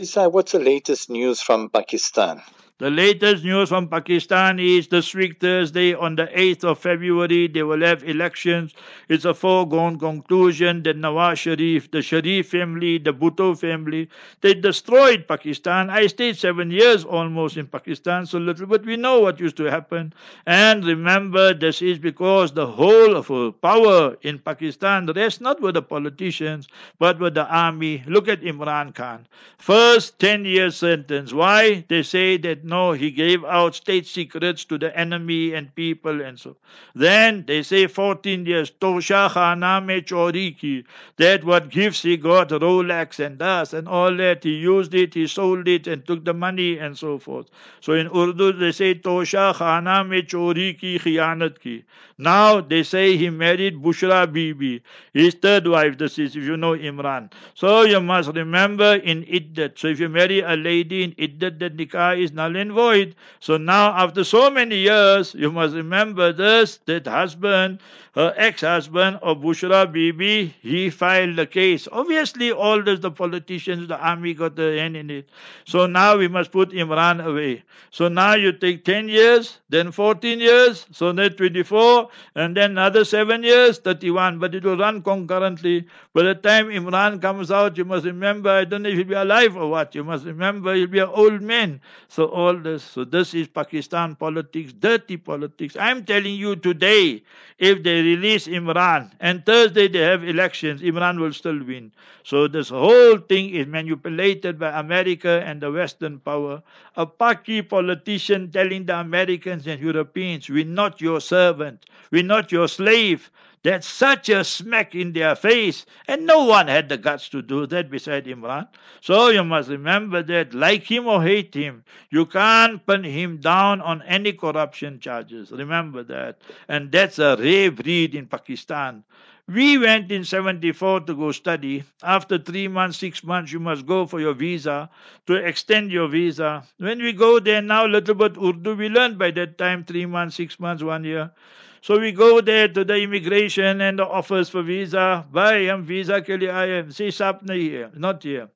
Isai, what's the latest news from Pakistan? The latest news from Pakistan is this week, Thursday, on the 8th of February, they will have elections. It's a foregone conclusion that Nawaz Sharif, the Sharif family, the Bhutto family, they destroyed Pakistan. I stayed seven years almost in Pakistan, so little, but we know what used to happen. And remember, this is because the whole of power in Pakistan rests not with the politicians, but with the army. Look at Imran Khan. First 10 years sentence. Why? They say that no, he gave out state secrets to the enemy and people and so. Then they say 14 years, Tosha Khana me chori That what gifts he got, Rolex and das and all that. He used it, he sold it and took the money and so forth. So in Urdu they say Tosha Khana me chori ki khiyanat ki. Now they say he married Bushra Bibi, his third wife. This is if you know Imran. So you must remember in Iddat. So if you marry a lady in Iddat, the nikah is null and void. So now, after so many years, you must remember this that husband, her ex husband of Bushra Bibi, he filed the case. Obviously, all this, the politicians, the army got the hand in it. So now we must put Imran away. So now you take 10 years, then 14 years, so then 24, and then another 7 years, 31. But it will run concurrently. By the time Imran comes out, you must remember, I don't know if he'll be alive or what, you must remember he'll be an old man. So all this. So this is Pakistan politics, dirty politics. I'm telling you today, if they release Imran and Thursday they have elections, Imran will still win. So this whole thing is manipulated by America and the Western power. A Paki politician telling the Americans and Europeans, we're not your servant, we're not your slave. That's such a smack in their face, and no one had the guts to do that beside Imran. So you must remember that, like him or hate him, you can't pin him down on any corruption charges. Remember that. And that's a rare breed in Pakistan. We went in 74 to go study. After three months, six months, you must go for your visa to extend your visa. When we go there now, little bit Urdu, we learned by that time, three months, six months, one year. So we go there to the immigration and the offers for visa. Bhai, हम visa के लिए आए हैं. See, साहब नहीं है, not here.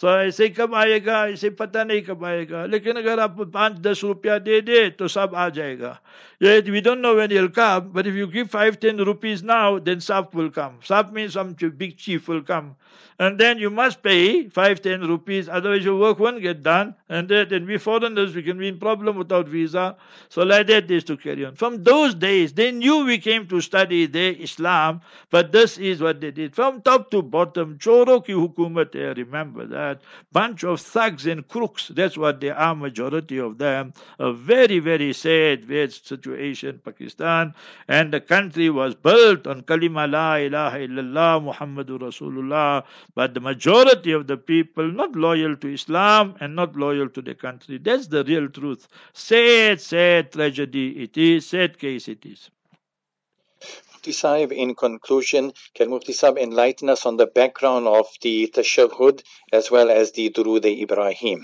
So ऐसे कब आएगा ऐसे पता नहीं कब आएगा लेकिन अगर आप पाँच दस रुपया दे दे तो सब आ जाएगा Yet we don't know when he'll come, but if you give five, ten rupees now, then Sap will come. Sap means some big chief will come. And then you must pay five, ten rupees, otherwise your work won't get done. And then we foreigners, we can be in problem without visa. So like that they used to carry on. From those days, they knew we came to study their Islam, but this is what they did. From top to bottom, choro ki hukumat remember that. Bunch of thugs and crooks, that's what they are, majority of them. A very, very sad, very situation, Pakistan. And the country was built on kalima la ilaha illallah Muhammadur Rasulullah but the majority of the people not loyal to Islam and not loyal to the country. That's the real truth. Sad, sad tragedy it is, sad case it is. In conclusion, can Mufti Sahib enlighten us on the background of the Tashahhud as well as the Durood Ibrahim?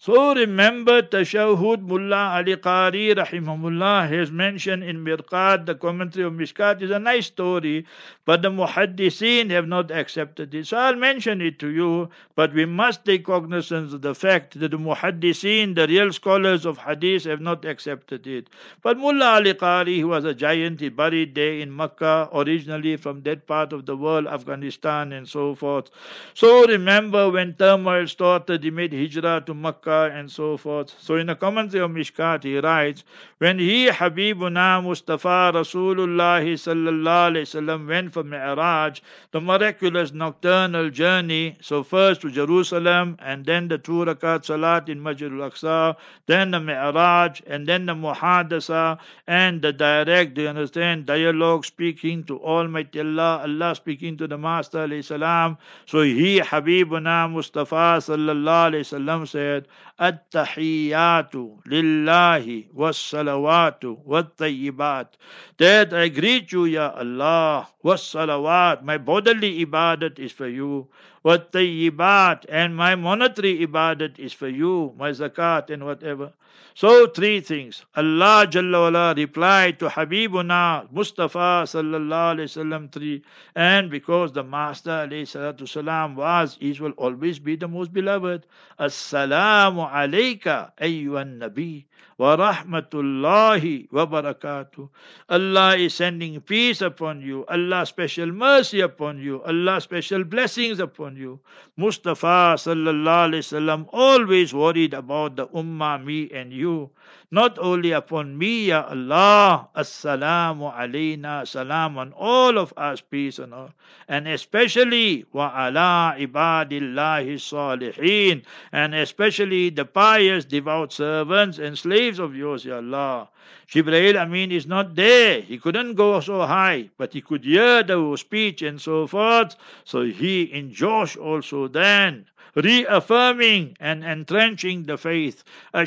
So remember Tashahud Mullah Ali Qari rahimahullah has mentioned in Mirqat, the commentary of Mishkat is a nice story, but the Muhaddiseen have not accepted it. So I'll mention it to you, but we must take cognizance of the fact that the Muhaddiseen, the real scholars of Hadith, have not accepted it. But Mullah Ali Qari, he was a giant, he buried there in Makkah, originally from that part of the world, Afghanistan and so forth. So remember when turmoil started, he made hijrah to Makkah And so forth. So in the commentary of Mishkat, he writes, when he, Habibuna Mustafa Rasulullah sallallahu alayhi wasallam went for Mi'raj, the miraculous nocturnal journey, so first to Jerusalem and then the two rakat salat in Masjid al-Aqsa, then the Mi'raj and then the Muhadasa and the direct, do you understand, dialogue speaking to Almighty Allah, Allah speaking to the Master alayhi salam. So he, Habibuna Mustafa sallallahu alayhi wasallam said, التحيات لله والصلوات والطيبات that I greet you Ya Allah والصلوات my bodily ibadat is for you والطيبات and my monetary ibadat is for you my zakat and whatever so three things. Allah Jalla wala replied to Habibuna Mustafa sallallahu alayhi wasallam three. And because the Master alayhi was, he will always be the most beloved. Assalamu alayka ayyuhan nabi wa rahmatullahi wa barakatuh. Allah is sending peace upon you, Allah special mercy upon you, Allah special blessings upon you. Mustafa sallallahu alaihi wasallam always worried about the ummah, me and you. Not only upon me, Ya Allah, Assalamu alayna, salam on all of us, peace and all. And especially, wa ala ibadillahi salihin, and especially the pious, devout servants and slaves of yours, Ya Allah. Jibreel Amin is not there. He couldn't go so high, but he could hear the speech and so forth. So he in Josh also then reaffirming and entrenching the faith. An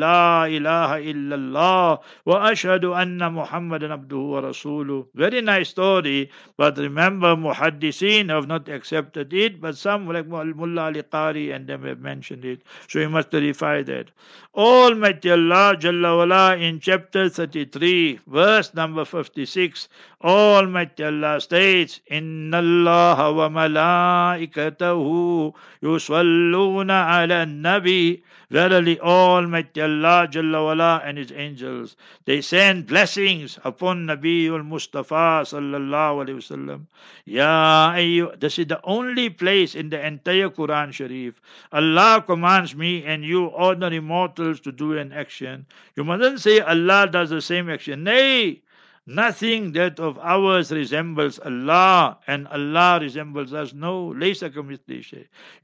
la ilaha illallah wa ashhadu anna Muhammadan abduhu wa rasuluh. Very nice story, but remember Muhaddiseen have not accepted it, but some like Mullah Ali Qari and them have mentioned it. So we must verify that. Almighty Allah Jalla wala in chapter 33, verse number 56, Almighty Allah states, Inna Allah wa malaikatahu yusalluna ala nabi. Verily Almighty Allah Jalla wala and His angels, they send blessings upon Nabiul Mustafa sallallahu alayhi wasallam. Ya ayyu, this is the only place in the entire Quran Sharif. Allah commands me and you ordinary mortals to do an action. You mustn't say Allah does the same action. Nay, Nothing that of ours resembles Allah and Allah resembles us. No, laysa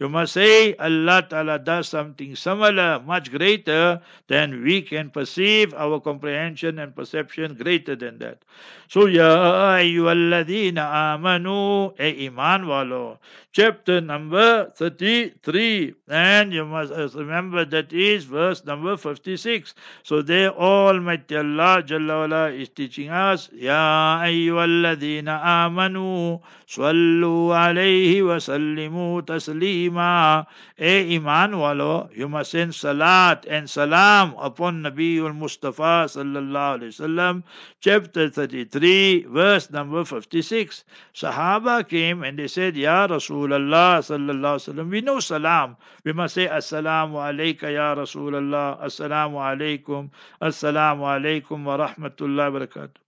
You must say Allah Ta'ala does something similar, much greater than we can perceive, our comprehension and perception greater than that. So, Ya ayyuhalladhina amanu, e iman walo. Chapter number 33. And you must uh, remember that is verse number 56. So there Almighty Allah Jalla is teaching us عباس يا أيها الذين آمنوا صلوا عليه وسلموا تسليما. أي إيمان ولو يمسن صلاة and سلام upon نبي المصطفى صلى الله عليه وسلم chapter 33 verse number 56 صحابة came and they said يا رسول الله صلى الله عليه وسلم we know سلام we must say السلام عليك يا رسول الله السلام عليكم السلام عليكم ورحمة الله وبركاته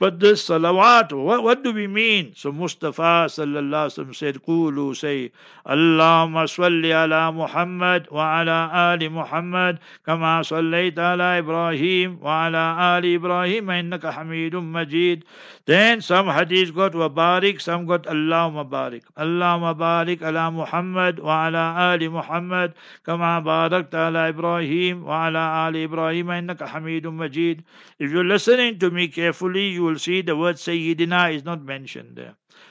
But this salawat, what, what do we mean? So Mustafa sallallahu alaihi said, Qulu, say, Allahumma salli ala Muhammad wa ala ali Muhammad, kama sallayta ala Ibrahim wa ala ali Ibrahim, innaka hamidun majid. Then some hadith got wa barik, some got Allahumma barik. Allahumma barik ala Muhammad wa ala ali Muhammad, kama barakta ala Ibrahim wa ala ali Ibrahim, innaka hamidun majid. If you're listening to me carefully, you will see the word Sayyidina is not mentioned.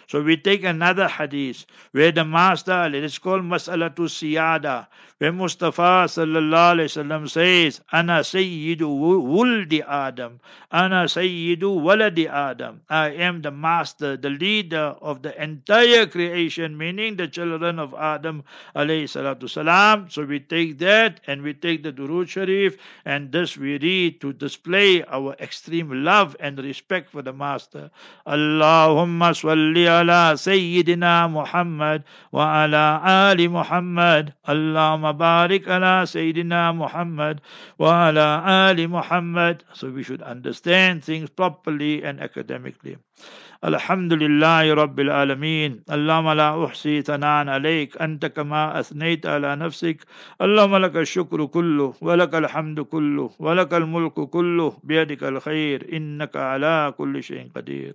So we take another hadith where the master, let us call Mas'alatu Siyada, where Mustafa sallallahu alayhi wasallam says, Ana Sayyidu Wuldi Adam, Ana Sayyidu Waladi Adam. I am the master, the leader of the entire creation, meaning the children of Adam alayhi salatu salam. So we take that and we take the Durud Sharif and this we read to display our extreme love and respect for the master. Allahumma salli على سيدنا محمد وعلى آل محمد اللهم بارك على سيدنا محمد وعلى آل محمد so we should understand things properly and academically الحمد لله رب العالمين اللهم لا أحصي ثناء عليك أنت كما أثنيت على نفسك اللهم لك الشكر كله ولك الحمد كله ولك الملك كله بيدك الخير إنك على كل شيء قدير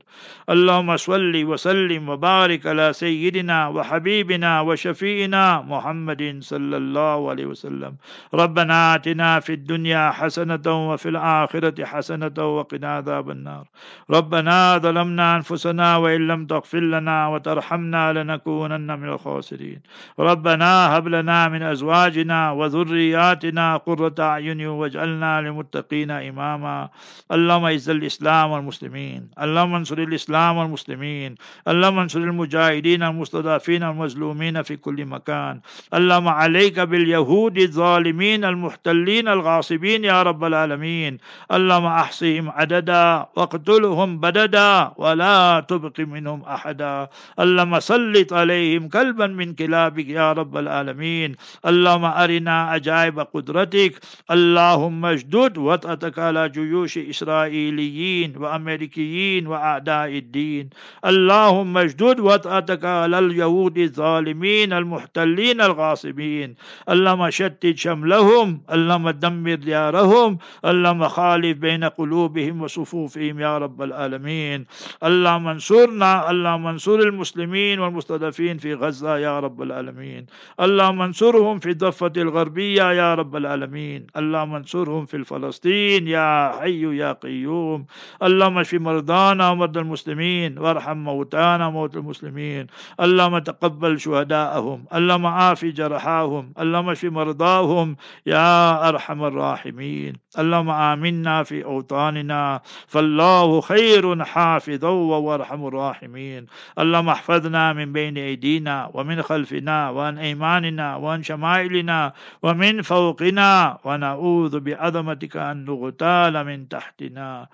اللهم صل وسلم وبارك على سيدنا وحبيبنا وشفينا محمد صلى الله عليه وسلم ربنا آتنا في الدنيا حسنة وفي الآخرة حسنة وقنا عذاب النار ربنا ظلمنا أنفسنا أنفسنا وإن لم تغفر لنا وترحمنا لنكونن من الخاسرين. ربنا هب لنا من أزواجنا وذرياتنا قرة أعين واجعلنا للمتقين إماما. اللهم اعز الإسلام والمسلمين. اللهم انصر الإسلام والمسلمين. اللهم انصر المجاهدين المستضعفين المظلومين في كل مكان. اللهم عليك باليهود الظالمين المحتلين الغاصبين يا رب العالمين. اللهم أحصهم عددا واقتلهم بددا ولا تبق منهم أحدا. اللهم سلط عليهم كلبا من كلابك يا رب العالمين. اللهم أرنا عجائب قدرتك. اللهم اشدد وطأتك على جيوش إسرائيليين وأمريكيين وأعداء الدين. اللهم اشدد وطأتك على اليهود الظالمين المحتلين الغاصبين. اللهم شتت شملهم. اللهم دمر ديارهم. اللهم خالف بين قلوبهم وصفوفهم يا رب العالمين. اللهم انصرنا اللهم انصر المسلمين والمستضعفين في غزة يا رب العالمين. اللهم انصرهم في الضفة الغربية يا رب العالمين. اللهم انصرهم في فلسطين يا حي يا قيوم. اللهم اشف مرضانا ومرضى المسلمين وارحم موتانا موتى المسلمين. اللهم تقبل شهداءهم اللهم عاف جرحاهم اللهم اشف مرضاهم يا أرحم الراحمين. اللهم آمنا في أوطاننا فالله خير حافظا وارحم الراحمين. اللهم احفظنا من بين أيدينا ومن خلفنا وعن أيماننا وعن شمائلنا ومن فوقنا ونعوذ بعظمتك أن نغتال من تحتنا.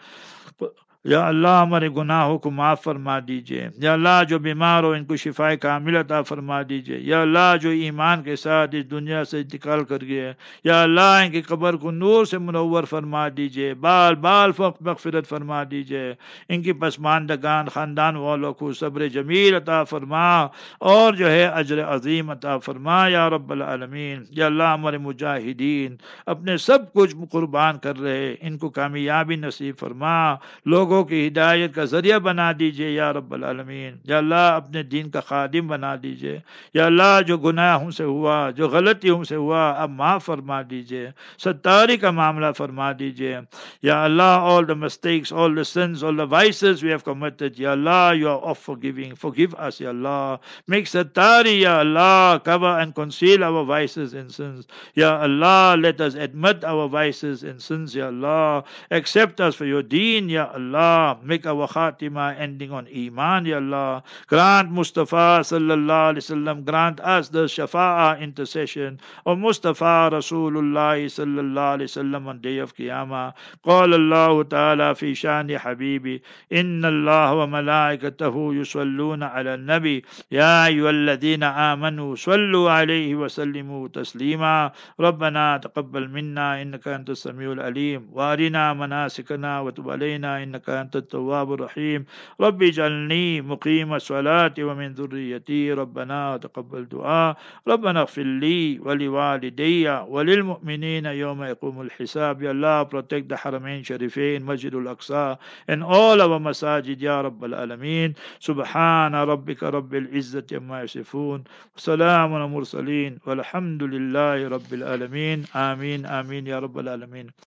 یا اللہ ہمارے گناہوں کو معاف فرما دیجیے۔ یا اللہ جو بیمار ہو، ان کو شفا کامل عطا فرما دیجیے۔ یا اللہ جو ایمان کے ساتھ اس دنیا سے انتقال کر گئے یا اللہ ان کی قبر کو نور سے منور فرما دیجیے۔ بال بال فق مغفرت فرما دیجیے۔ ان کی پسماندگان، خاندان والوں کو صبر جمیل عطا فرما۔ اور جو ہے اجر عظیم عطا فرما، یا رب العالمین۔ یا اللہ ہمارے مجاہدین، اپنے سب کچھ قربان کر رہے۔ ان کو کامیابی نصیب فرما۔ لوگوں لوگوں کی ہدایت کا ذریعہ بنا دیجیے یا رب العالمین۔ یا اللہ اپنے دین کا خادم بنا دیجیے۔ یا اللہ جو گناہ ہم سے ہوا، جو غلطی ہم سے ہوا، اب معاف فرما دیجیے۔ ستاری کا معاملہ فرما دیجیے۔ یا اللہ all the mistakes all the sins all the vices we have committed یا اللہ you are of forgiving forgive us یا اللہ۔ Make ستاری، یا اللہ cover and conceal our vices and sins یا اللہ let us admit our vices and sins یا اللہ۔ Accept us for your deen یا اللہ۔ Allah. Make our khatima ending on Iman, Ya Allah. Grant Mustafa sallallahu alaihi wasallam, grant us the shafa'a intercession of Mustafa Rasulullah sallallahu alaihi wasallam on day of Qiyamah. قال الله تعالى في شان حبيبي إن الله وملائكته يصلون على النبي يا أيها الذين آمنوا صلوا عليه وسلموا تسليما ربنا تقبل منا إنك أنت السميع العليم وأرنا مناسكنا وتب علينا إنك أنت التواب الرحيم. رب اجعلني مقيم الصلاة ومن ذريتي ربنا تقبل دعاء. ربنا اغفر لي ولوالدي وللمؤمنين يوم يقوم الحساب. يا الله protect the حرمين شريفين مسجد الأقصى and all our مساجد يا رب العالمين سبحان ربك رب العزة عما يصفون وسلام على المرسلين والحمد لله رب العالمين آمين آمين يا رب العالمين